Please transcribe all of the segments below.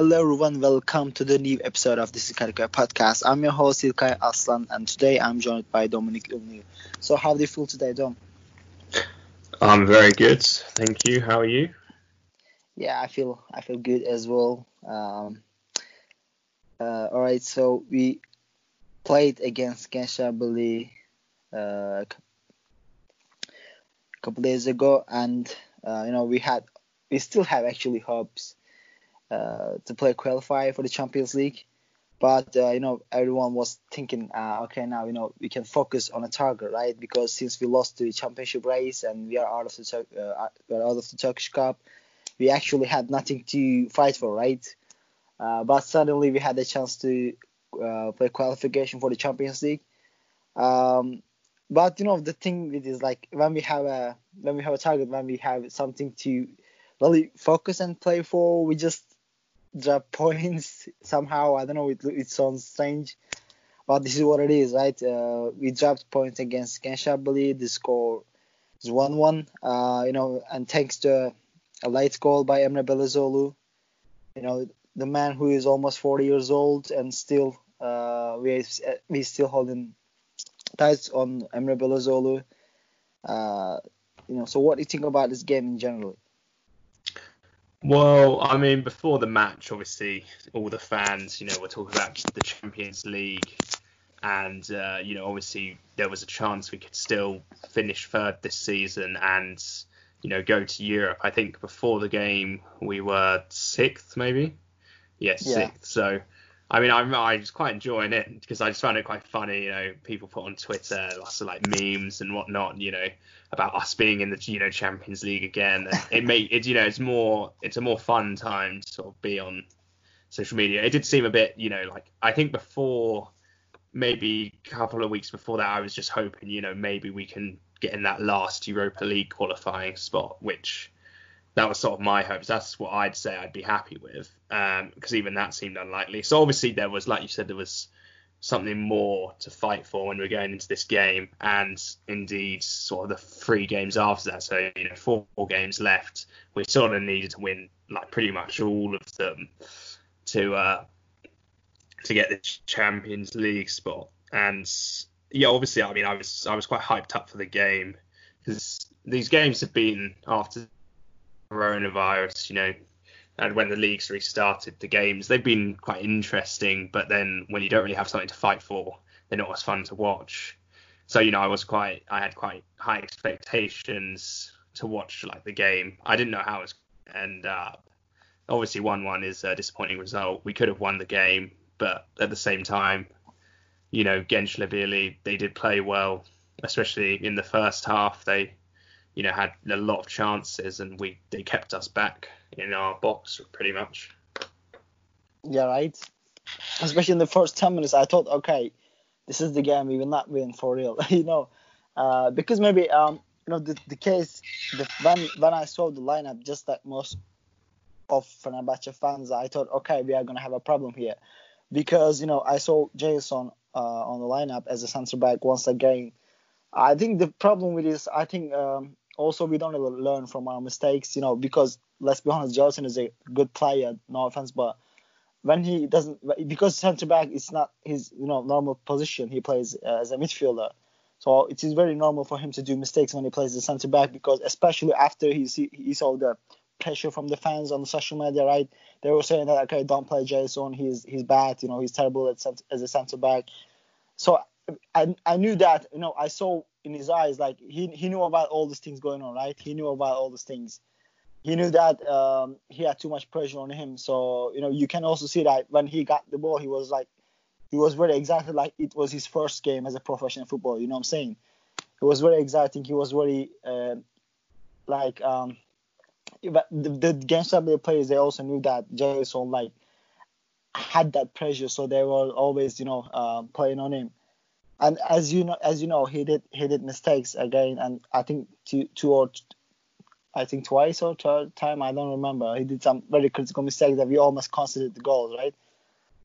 hello everyone, welcome to the new episode of the Ilkay podcast. I'm your host Ilkay Aslan and today I'm joined by Dominic Ilnew. So how do you feel today, Dom? I'm very good, thank you. How are you? Yeah, I feel I feel good as well. Um, uh, all right, so we played against Gençlerbirliği uh, a couple days ago, and uh, you know we had we still have actually hopes to play qualify for the Champions League. But uh, you know, everyone was thinking, uh, okay, now you know we can focus on a target, right? Because since we lost the championship race and we are out of the uh, we are out of the Turkish Cup, we actually had nothing to fight for, right? Uh, but suddenly we had a chance to uh, play qualification for the Champions League. Um, but you know the thing with is like when we have a when we have a target, when we have something to really focus and play for, we just drop points somehow. I don't know. It, it sounds strange, but this is what it is, right? Uh, we dropped points against Gençlerbirliği. The score is one-one. Uh, you know, and thanks to a late goal by Emre Belözoğlu, you know, the man who is almost 40 years old and still uh, we we still holding tight on Emre Belözoğlu. Uh, you know, so what do you think about this game in general? Well, I mean, before the match, obviously, all the fans, you know, were talking about the Champions League, and uh, you know, obviously, there was a chance we could still finish third this season and you know go to Europe. I think before the game we were sixth, maybe. Yes, yeah, sixth. So I mean, I'm I was quite enjoying it because I just found it quite funny. You know, people put on Twitter lots of like memes and whatnot. You know, about us being in the you know Champions League again. It made it you know it's more it's a more fun time to sort of be on social media. It did seem a bit you know like I think before maybe a couple of weeks before that I was just hoping you know maybe we can get in that last Europa League qualifying spot, which that was sort of my hopes. That's what I'd say I'd be happy with, because um, even that seemed unlikely. So obviously there was, like you said, there was something more to fight for when we are going into this game, and indeed sort of the three games after that. So you know, four, four games left. We sort of needed to win like pretty much all of them to uh, to get the Champions League spot. And yeah, obviously, I mean, I was I was quite hyped up for the game because these games have been after coronavirus, you know, and when the leagues restarted, the games they've been quite interesting, but then when you don't really have something to fight for, they're not as fun to watch. So you know, I was quite, I had quite high expectations to watch like the game. I didn't know how it was end up. Obviously, one-one is a disappointing result. We could have won the game, but at the same time, you know, Gençlerbirliği they did play well, especially in the first half. They you know, had a lot of chances and we they kept us back in our box pretty much. Yeah, right. Especially in the first ten minutes, I thought, okay, this is the game we will not win for real, you know, uh, because maybe um, you know, the, the case the, when when I saw the lineup, just like most of Fenerbahce fans, I thought, okay, we are gonna have a problem here, because you know I saw Jailson uh, on the lineup as a centre back once again. I think the problem with this, I think um, also we don't really learn from our mistakes, you know, because let's be honest, Jailson is a good player, no offense, but when he doesn't, because centre back is not his, you know, normal position, he plays uh, as a midfielder. So it is very normal for him to do mistakes when he plays the centre back because especially after he see, he saw the pressure from the fans on the social media, right? They were saying that okay, don't play Jailson, he's he's bad, you know, he's terrible at, as a centre back. So I I knew that, you know, I saw in his eyes like he he knew about all these things going on right? He knew about all these things. He knew that um, he had too much pressure on him. So you know you can also see that when he got the ball he was like he was very excited like it was his first game as a professional footballer you know what i'm saying? It was very exciting. He was very uh, like um the, the Gençlerbirliği players they also knew that Jailson like had that pressure. So they were always you know uh, playing on him and as you know, as you know, he did he did mistakes again, and I think two two or I think twice or third time I don't remember. He did some very critical mistakes that we almost conceded the goals, right?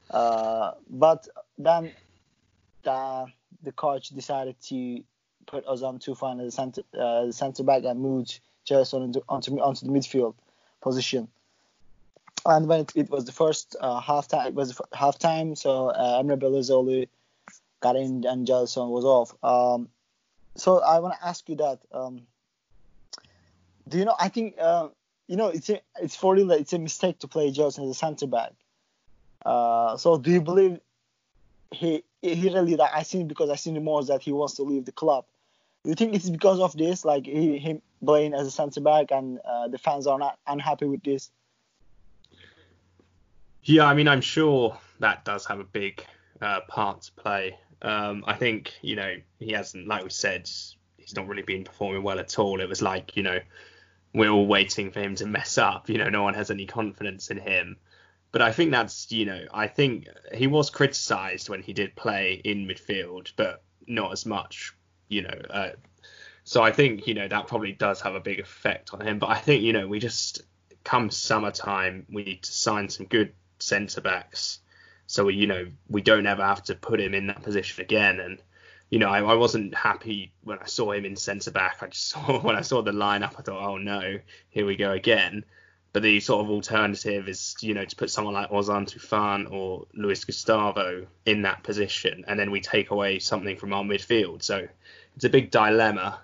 Uh, but then the the coach decided to put Ozan Tufan as a center uh, center back and moved Jailson onto, onto onto the midfield position. and when it, it was the first uh, half time, it was half time. So uh, Emre Belözoğlu got in and Jailson was off. Um, so I want to ask you that. Um, do you know? I think uh, you know it's a, it's for real that it's a mistake to play Jailson as a centre back. Uh, so do you believe he he really that I seen because I seen rumors that he wants to leave the club. Do you think it's because of this, like he him playing as a centre back, and uh, the fans are not unhappy with this? Yeah, I mean, I'm sure that does have a big uh, part to play. Um, I think you know he hasn't, like we said, he's not really been performing well at all. It was like you know we're all waiting for him to mess up. You know, no one has any confidence in him. But I think that's, you know, I think he was criticised when he did play in midfield, but not as much, you know. Uh, so I think, you know, that probably does have a big effect on him. But I think, you know, we just, come summertime, we need to sign some good centre backs. So, we, you know, we don't ever have to put him in that position again. And, you know, I, I wasn't happy when I saw him in centre back. I just saw, when I saw the lineup, I thought, oh no, here we go again. But the sort of alternative is, you know, to put someone like Ozan Tufan or Luis Gustavo in that position, and then we take away something from our midfield. So it's a big dilemma.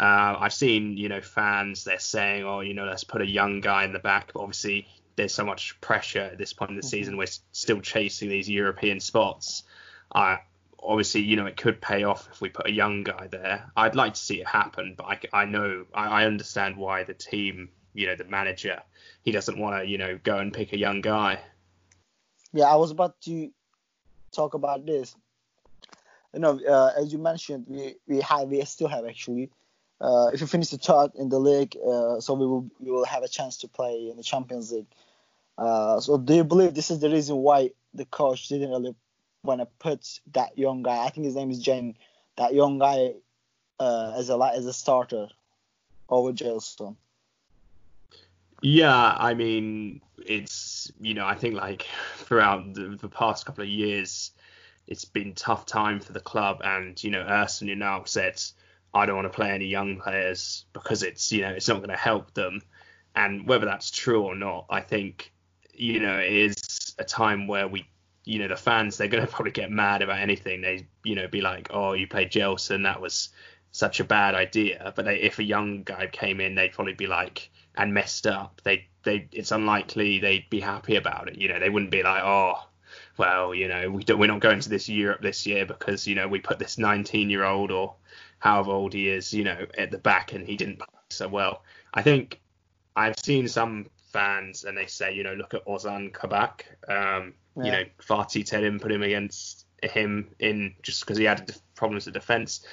Uh, I've seen, you know, fans they're saying, oh, you know, let's put a young guy in the back. But obviously, there's so much pressure at this point in the mm-hmm. season. We're still chasing these European spots. Uh, obviously, you know, it could pay off if we put a young guy there. I'd like to see it happen, but I, I know, I, I understand why the team, you know, the manager he doesn't want to, you know, go and pick a young guy. Yeah, I was about to talk about this. You know, uh, as you mentioned, we we have we still have actually. Uh, if we finish the third in the league, uh, so we will we will have a chance to play in the Champions League. Uh, so do you believe this is the reason why the coach didn't really want to put that young guy? I think his name is Jen. That young guy uh, as a as a starter over Jailson. Yeah, I mean, it's you know, I think like throughout the, the, past couple of years, it's been tough time for the club, and you know, Ersun now said, I don't want to play any young players because it's you know it's not going to help them, and whether that's true or not, I think you know it is a time where we you know the fans they're going to probably get mad about anything. They you know be like oh you played Jailson that was such a bad idea. But they, if a young guy came in they'd probably be like and messed up, they they it's unlikely they'd be happy about it. You know, they wouldn't be like, oh, well, you know, we don't, we're not going to this Europe this year because you know we put this 19 year old or however old he is, you know, at the back and he didn't play so well. I think I've seen some fans and they say, you know, look at Ozan Kabak. Um, yeah. You know, Fatih Terim put him against him in just because he had problems at defence.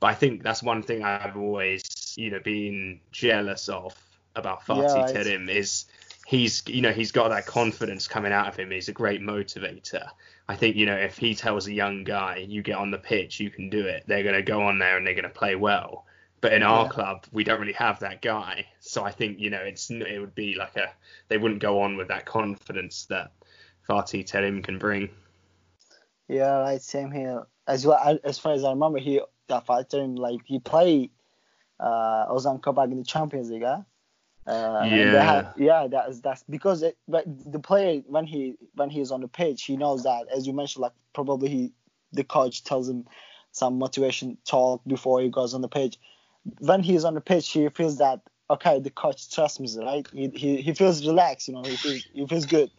But I think that's one thing I've always, you know, been jealous of about Fatih yeah, Terim is he's you know he's got that confidence coming out of him. He's a great motivator. I think you know if he tells a young guy you get on the pitch, you can do it. They're going to go on there and they're going to play well. But in our club, we don't really have that guy. So I think you know it's it would be like a they wouldn't go on with that confidence that Fatih Terim can bring. Yeah, right. Same here. As well as far as I remember, he that Fatih Terim like he played uh, Ozan Kabak in the Champions League. Huh? Uh, yeah, have, yeah, that's that's because it, but the player when he when he's on the pitch, he knows that as you mentioned, like probably he the coach tells him some motivation talk before he goes on the pitch. When he's on the pitch, he feels that okay, the coach trusts me, right? He he, he feels relaxed, you know, he feels he feels good.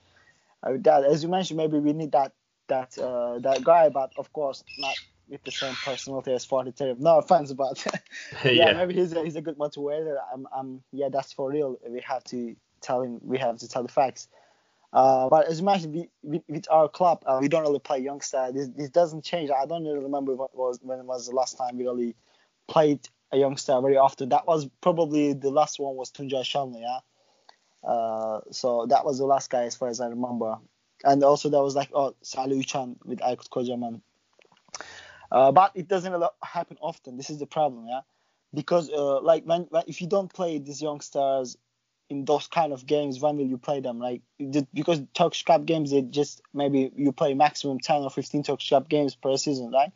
Uh, that as you mentioned, maybe we need that that uh, that guy, but of course not with the same personality as Terim. No offense, but yeah, yeah, maybe he's a, he's a good motivator. I'm, I'm, yeah, that's for real. We have to tell him. We have to tell the facts. Uh, but as you mentioned, we, we, with our club, uh, we don't really play youngster. This, this doesn't change. I don't really remember what was when it was the last time we really played a youngster very often. That was probably the last one was Tuncay Şanlı, yeah. Uh, so that was the last guy as far as I remember. And also there was like oh Salih Uçan with Aykut Kocaman uh, but it doesn't happen often. This is the problem, yeah. Because uh, like when, when, if you don't play these youngsters in those kind of games, when will you play them? Like because Turkish Cup games, they just maybe you play maximum 10 or 15 Turkish Cup games per season, right?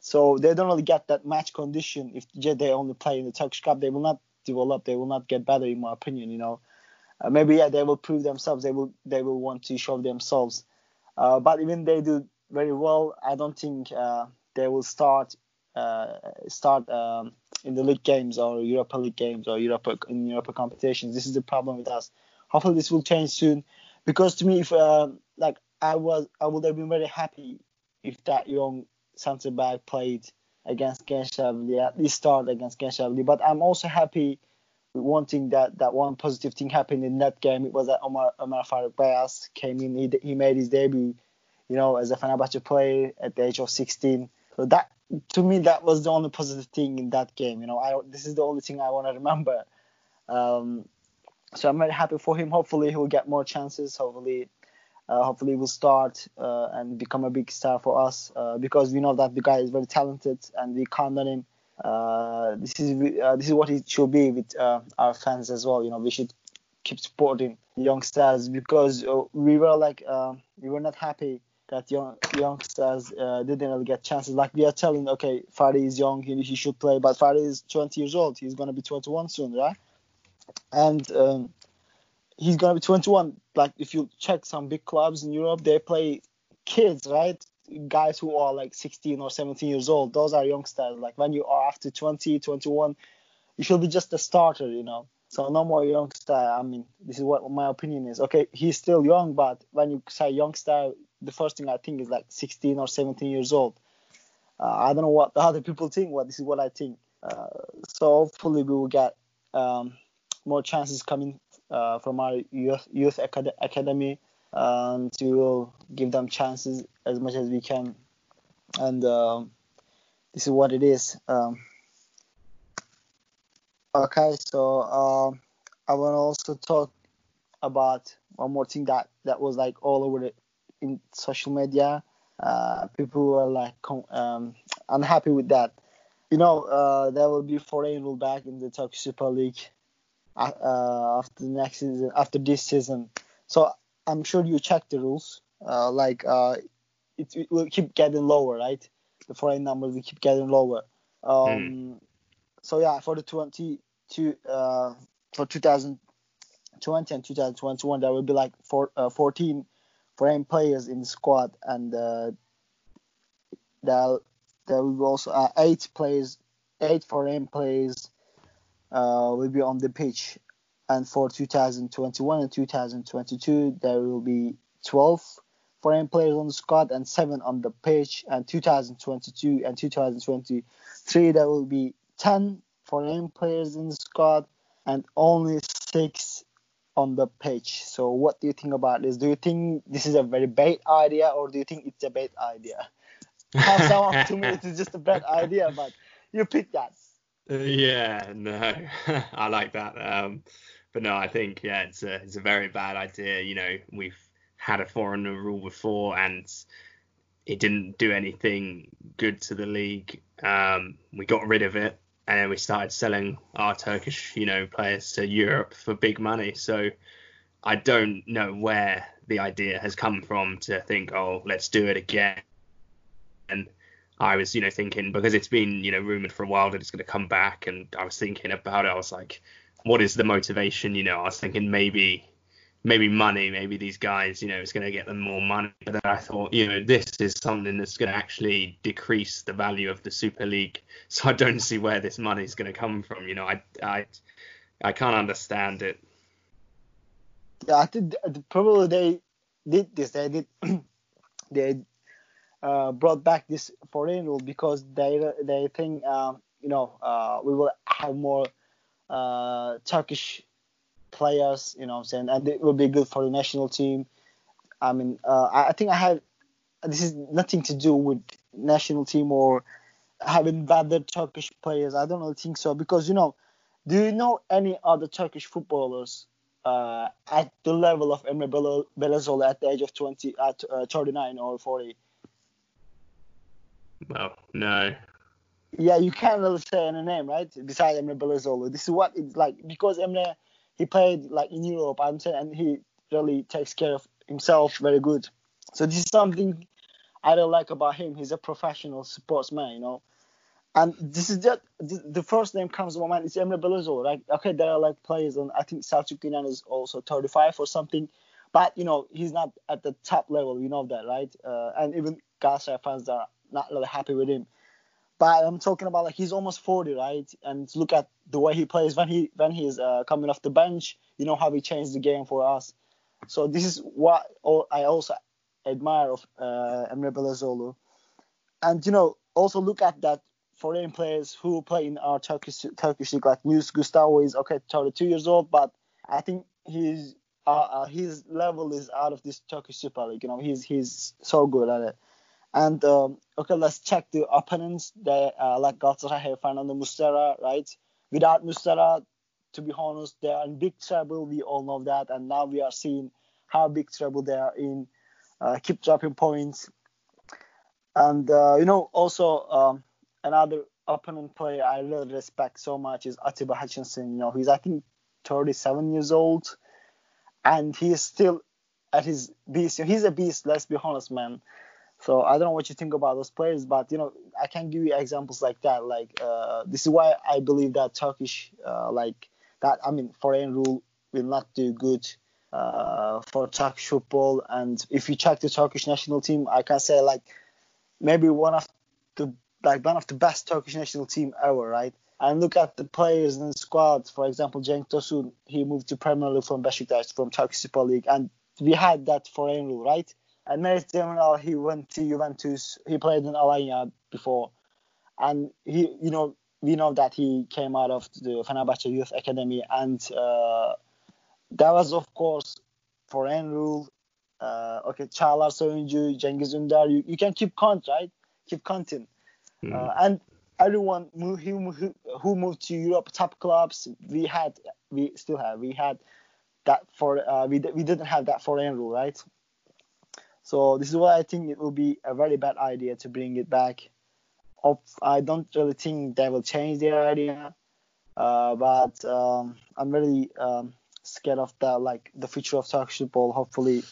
So they don't really get that match condition if they only play in the Turkish Cup. They will not develop. They will not get better, in my opinion. You know. uh, maybe yeah they will prove themselves. They will they will want to show themselves. Uh, but even they do very well, I don't think uh, they will start uh, start um, in the league games or Europa League games or Europa in Europa competitions. This is the problem with us. Hopefully this will change soon, because to me, if uh, like I was, I would have been very happy if that young centre back played against Gençlerbirliği, at least start against Gençlerbirliği. But I'm also happy with wanting that that one positive thing happened in that game. It was that Ömer Ömer Faruk Beyaz came in. He, he made his debut, you know, as a Fenerbahce player at the age of 16. So that to me that was the only positive thing in that game. You know, I this is the only thing I want to remember. Um, so I'm very happy for him. Hopefully he will get more chances. Hopefully. Uh, hopefully he will start uh, and become a big star for us uh, because we know that the guy is very talented and we count on him uh, this is uh, this is what it should be with uh, our fans as well. You know, we should keep supporting young stars because we were like we were not happy that young young stars uh, didn't really get chances. Like we are telling, okay, Ferdi is young, he, he should play, but Ferdi is 20 years old. He's gonna be 21 soon, right? And um, he's gonna be 21. Like if you check some big clubs in Europe, they play kids, right? guys who are like 16 or 17 years old those are youngsters like when you are after 20 21 you should be just a starter you know so no more youngster i mean this is what my opinion is okay he's still young but when you say youngster the first thing i think is like 16 or 17 years old uh, i don't know what the other people think but this is what i think uh, so hopefully we will get um, more chances coming uh, from our youth youth acad- academy and we will give them chances as much as we can. And um, this is what it is. Um, okay, so uh, I want to also talk about one more thing that that was like all over the, in social media. Uh, people were like um, unhappy with that. You know, uh, there will be foreign rule back in the Turkish Super League uh, after the next season, after this season. So I'm sure you check the rules. Uh, like uh, it, it, will keep getting lower, right? The foreign numbers will keep getting lower. Um, mm. So yeah, for the 22 uh, for 2020 and 2021, there will be like four, uh, 14 foreign players in the squad, and uh, there there will also uh, eight players, eight foreign players uh, will be on the pitch. And for 2021 and 2022 there will be 12 foreign players on the squad and 7 on the pitch. And 2022 and 2023 there will be 10 foreign players in the squad and only 6 on the pitch so what do you think about this do you think this is a very bad idea or do you think it's a bad idea How to me it is just a bad idea but you pick that uh, yeah no i like that um but no, I think yeah, it's a it's a very bad idea. You know, we've had a foreigner rule before, and it didn't do anything good to the league. Um, we got rid of it, and then we started selling our Turkish, you know, players to Europe for big money. So I don't know where the idea has come from to think, oh, let's do it again. And I was, you know, thinking because it's been, you know, rumored for a while that it's going to come back, and I was thinking about it. I was like, what is the motivation? You know, I was thinking maybe maybe money, maybe these guys, you know, it's going to get them more money. But then I thought, you know, this is something that's going to actually decrease the value of the Super League. So I don't see where this money is going to come from. You know, I I I can't understand it. Yeah, I think probably they did this. They did they uh, brought back this foreign rule because they they think um, you know uh, we will have more uh, Turkish players, you know, I'm saying, and it will be good for the national team. I mean, uh, I think I have. This is nothing to do with national team or having better Turkish players. I don't really think so because you know, do you know any other Turkish footballers uh, at the level of Emre Belözoğlu at the age of 20, at uh, 39 or 40? Well, no. Yeah, you can't really say any name, right? Besides Emre Belözoğlu. This is what it's like because Emre he played like in Europe, saying, and he really takes care of himself very good. So this is something I don't like about him. He's a professional sportsman, you know. And this is just the first name comes to my mind. It's Emre Belözoğlu, Like Okay, there are like players, and I think Selçuk İnan is also 35 or something, but you know he's not at the top level. You know that, right? Uh, and even Galatasaray fans are not really happy with him. But I'm talking about like he's almost 40, right? And look at the way he plays when he when he's uh, coming off the bench. You know how he changed the game for us. So this is what I also admire of uh, Emre Belözoğlu. And you know also look at that foreign players who play in our Turkish Turkish league like Luis Gustavo is okay 32 years old, but I think he's uh, uh, his level is out of this Turkish Super League. You know he's he's so good at it. And um, okay, let's check the opponents. They uh, like Galatasaray Fernando Muslera, right? Without Muslera, to be honest, they are in big trouble. We all know that, and now we are seeing how big trouble they are in. Uh, keep dropping points, and uh, you know also um, another opponent player I really respect so much is Atiba Hutchinson. You know he's I think 37 years old, and he is still at his beast. He's a beast. Let's be honest, man. So I don't know what you think about those players, but you know I can give you examples like that. Like uh, this is why I believe that Turkish, uh, like that, I mean foreign rule will not do good uh, for Turkish football. And if you check the Turkish national team, I can say like maybe one of the like one of the best Turkish national team ever, right? And look at the players in the squad. For example, Cenk Tosun, he moved to Premier League from Besiktas from Turkish Super League, and we had that foreign rule, right? And Merih Demiral, he went to Juventus. He played in Alanya before, and he, you know, we know that he came out of the Fenerbahce Youth Academy, and uh, that was of course foreign rule. Uh, okay, Çağlar Söyüncü, Cengiz Ünder, you, you can keep count, right? Keep counting. Mm. Uh, and everyone who, who, who moved to Europe, top clubs, we had, we still have, we had that for, uh, we, we didn't have that foreign rule, right? So this is why I think it will be a very bad idea to bring it back. I don't really think they will change their idea, uh, but um, I'm really um, scared of the like the future of Turkish football. Hopefully,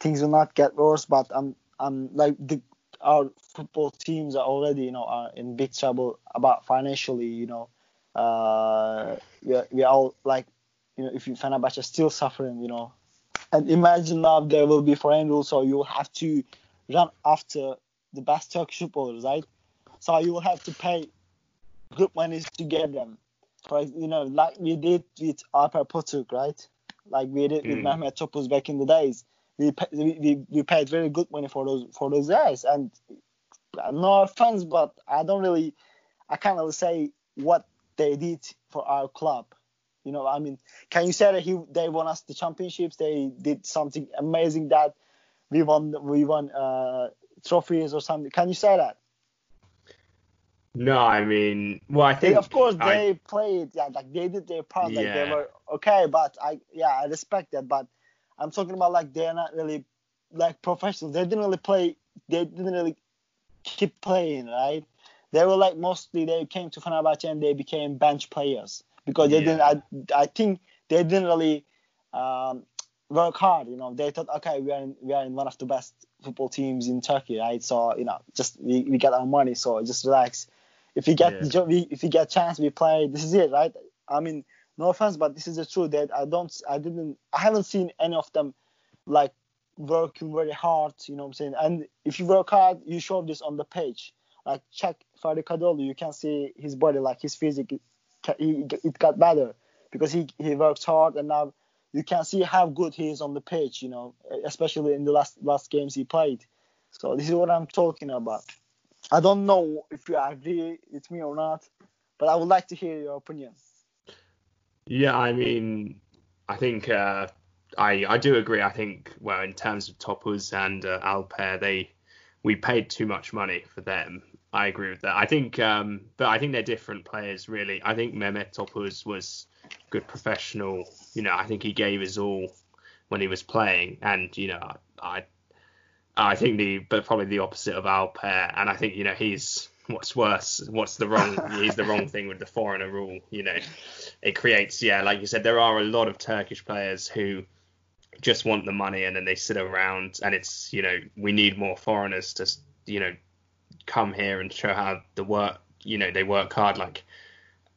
things will not get worse. But I'm I'm like the our football teams are already you know are in big trouble about financially. You know, uh, we are, we all like you know if you Fenerbahce are still suffering. You know, and imagine now there will be foreign rules, so you will have to run after the best Turkish footballers, right? So you will have to pay good money to get them. For you know, like we did with Alper Potuk, right? Like we did with mm. Mehmet Topuz back in the days. We, pay, we we paid very good money for those for those guys, and no offense, but I don't really, I can't really say what they did for our club. You know, I mean, can you say that he they won us the championships? They did something amazing that we won we won uh, trophies or something. Can you say that? No, I mean, well, I think they, of course they I, played, yeah, like they did their part, like they were okay, but I, yeah, I respect that, but I'm talking about like they're not really like professionals. They didn't really play. They didn't really keep playing, right? They were like mostly they came to Fenerbahce and they became bench players because they yeah. didn't. I, I think they didn't really um, work hard. You know, they thought, okay, we are in, we are in one of the best football teams in Turkey, right? So you know, just we, we get our money, so just relax. If you get yeah. we, if you get chance, we play. This is it, right? I mean, no offense, but this is the truth that I don't, I didn't, I haven't seen any of them like working very hard. You know what I'm saying? And if you work hard, you show this on the page. Like check Ferdi Kadıoğlu, you can see his body, like his physique he, it got better because he he works hard and now you can see how good he is on the pitch. You know, especially in the last last games he played. So this is what I'm talking about. I don't know if you agree with me or not, but I would like to hear your opinion. Yeah, I mean, I think uh, I I do agree. I think well, in terms of Topuz and uh, Alper, they we paid too much money for them, I agree with that. I think, um, but I think they're different players, really. I think Mehmet Topuz was good professional. You know, I think he gave his all when he was playing, and you know, I, I think the, but probably the opposite of Alper, and I think you know he's what's worse, what's the wrong, he's the wrong thing with the foreigner rule. You know, it creates, yeah, like you said, there are a lot of Turkish players who just want the money and then they sit around, and it's, you know, we need more foreigners to, you know come here and show how the work you know they work hard. Like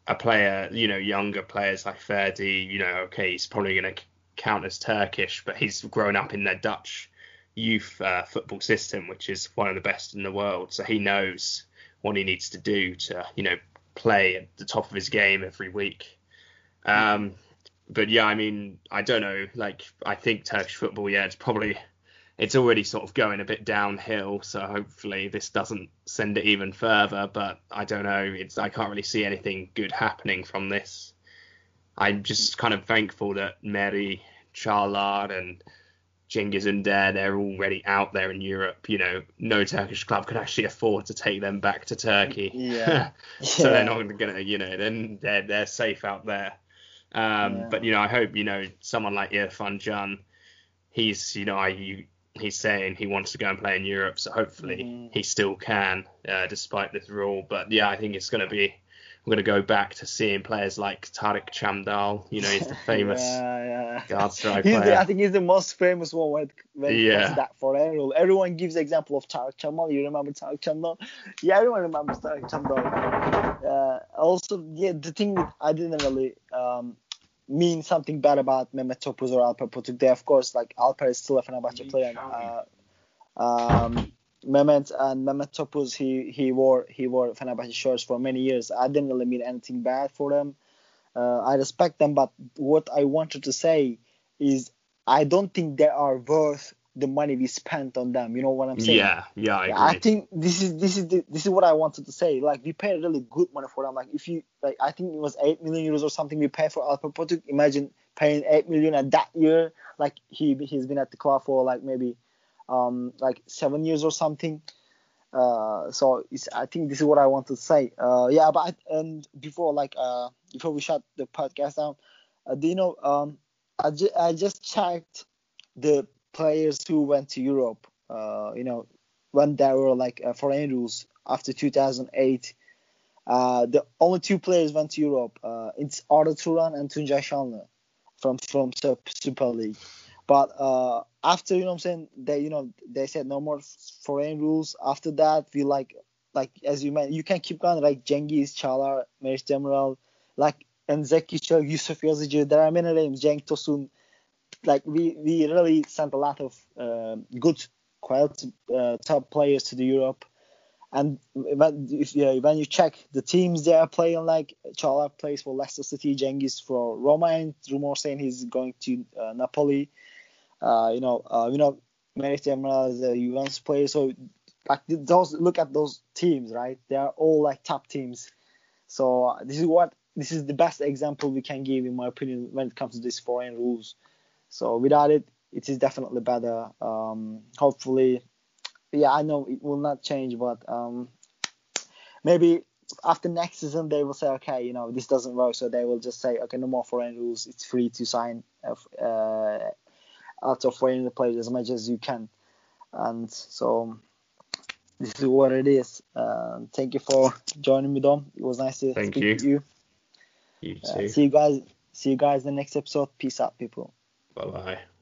a player, you know, younger players like Ferdi, you know, okay, he's probably going to count as Turkish, but he's grown up in the Dutch youth uh, football system, which is one of the best in the world. So he knows what he needs to do to, you know, play at the top of his game every week. Um, but yeah, I mean, I don't know. Like, I think Turkish football, yeah, it's probably it's already sort of going a bit downhill. So hopefully this doesn't send it even further. But I don't know. It's I can't really see anything good happening from this. I'm just kind of thankful that Merih, Çağlar, and Cengiz Ünder, they're already out there in Europe. You know, no Turkish club can actually afford to take them back to Turkey. Yeah. so they're not going to, you know, then they're they're safe out there. Um, Yeah. But you know, I hope you know someone like Irfan Can, he's you know, I you, he's saying he wants to go and play in Europe, so hopefully Mhm. he still can, uh, despite this rule. But yeah, I think it's going to be. We're going to go back to seeing players like Tarık Çamdal. You know, he's the famous yeah, yeah. guard strike He's the. I think he's the most famous one when, when it Yeah. to that foreign rule. Everyone gives the example of Tarık Çamdal. You remember Tarık Çamdal? Yeah, everyone remembers Tarık Çamdal. Uh, also, yeah, the thing that I didn't really um, mean something bad about Mehmet Topuz or Alper Potuk. They, of course, like Alper is still a Fenerbahçe player. and, Uh, um, Mehmet and Mehmet Topuz, he he wore he wore Fenerbahçe shirts for many years. I didn't really mean anything bad for them. Uh, I respect them, but what I wanted to say is I don't think they are worth the money we spent on them. You know what I'm saying? Yeah, yeah, I agree. I think this is this is the, this is what I wanted to say. Like we paid really good money for them. Like if you like, I think it was eight million euros or something we paid for Alper Potuk. Imagine paying eight million at that year. Like he he's been at the club for like maybe um like seven years or something. Uh, so it's, I think this is what I want to say. Uh, yeah, but I, and before like uh before we shut the podcast down, uh, do you know um I, ju- I just checked the players who went to Europe. Uh, you know when there were like uh, foreign rules after 2008. Uh, the only two players went to Europe. It's Arda Turan and Tuncay Şanlı from from Super League. But uh, after you know what I'm saying, they you know they said no more foreign rules. After that, we like like as you meant, you can keep going like Cengiz, Çağlar, Merih Demiral, like and Zeki Çelik, Yusuf Yazıcı. There are many names. Cenk Tosun. Like we we really sent a lot of uh, good quality uh, top players to the Europe. And when if you, when you check the teams they are playing, like Çağlar plays for Leicester City, Cengiz for Roma, and rumor saying he's going to uh, Napoli. Uh, you know, uh, you know, Merih Demiral is a Juventus player, so like those look at those teams, right? They are all like top teams. So uh, this is what this is the best example we can give, in my opinion, when it comes to these foreign rules. So without it, it is definitely better. Um, hopefully, yeah, I know it will not change, but um, maybe after next season they will say, okay, you know, this doesn't work, so they will just say, okay, no more foreign rules. It's free to sign uh, uh, out of foreign players as much as you can, and so this is what it is. Uh, thank you for joining me, Dom. It was nice to Thank speak you. with you. You Uh, too. see you guys. See you guys in the next episode. Peace out, people. Bye bye.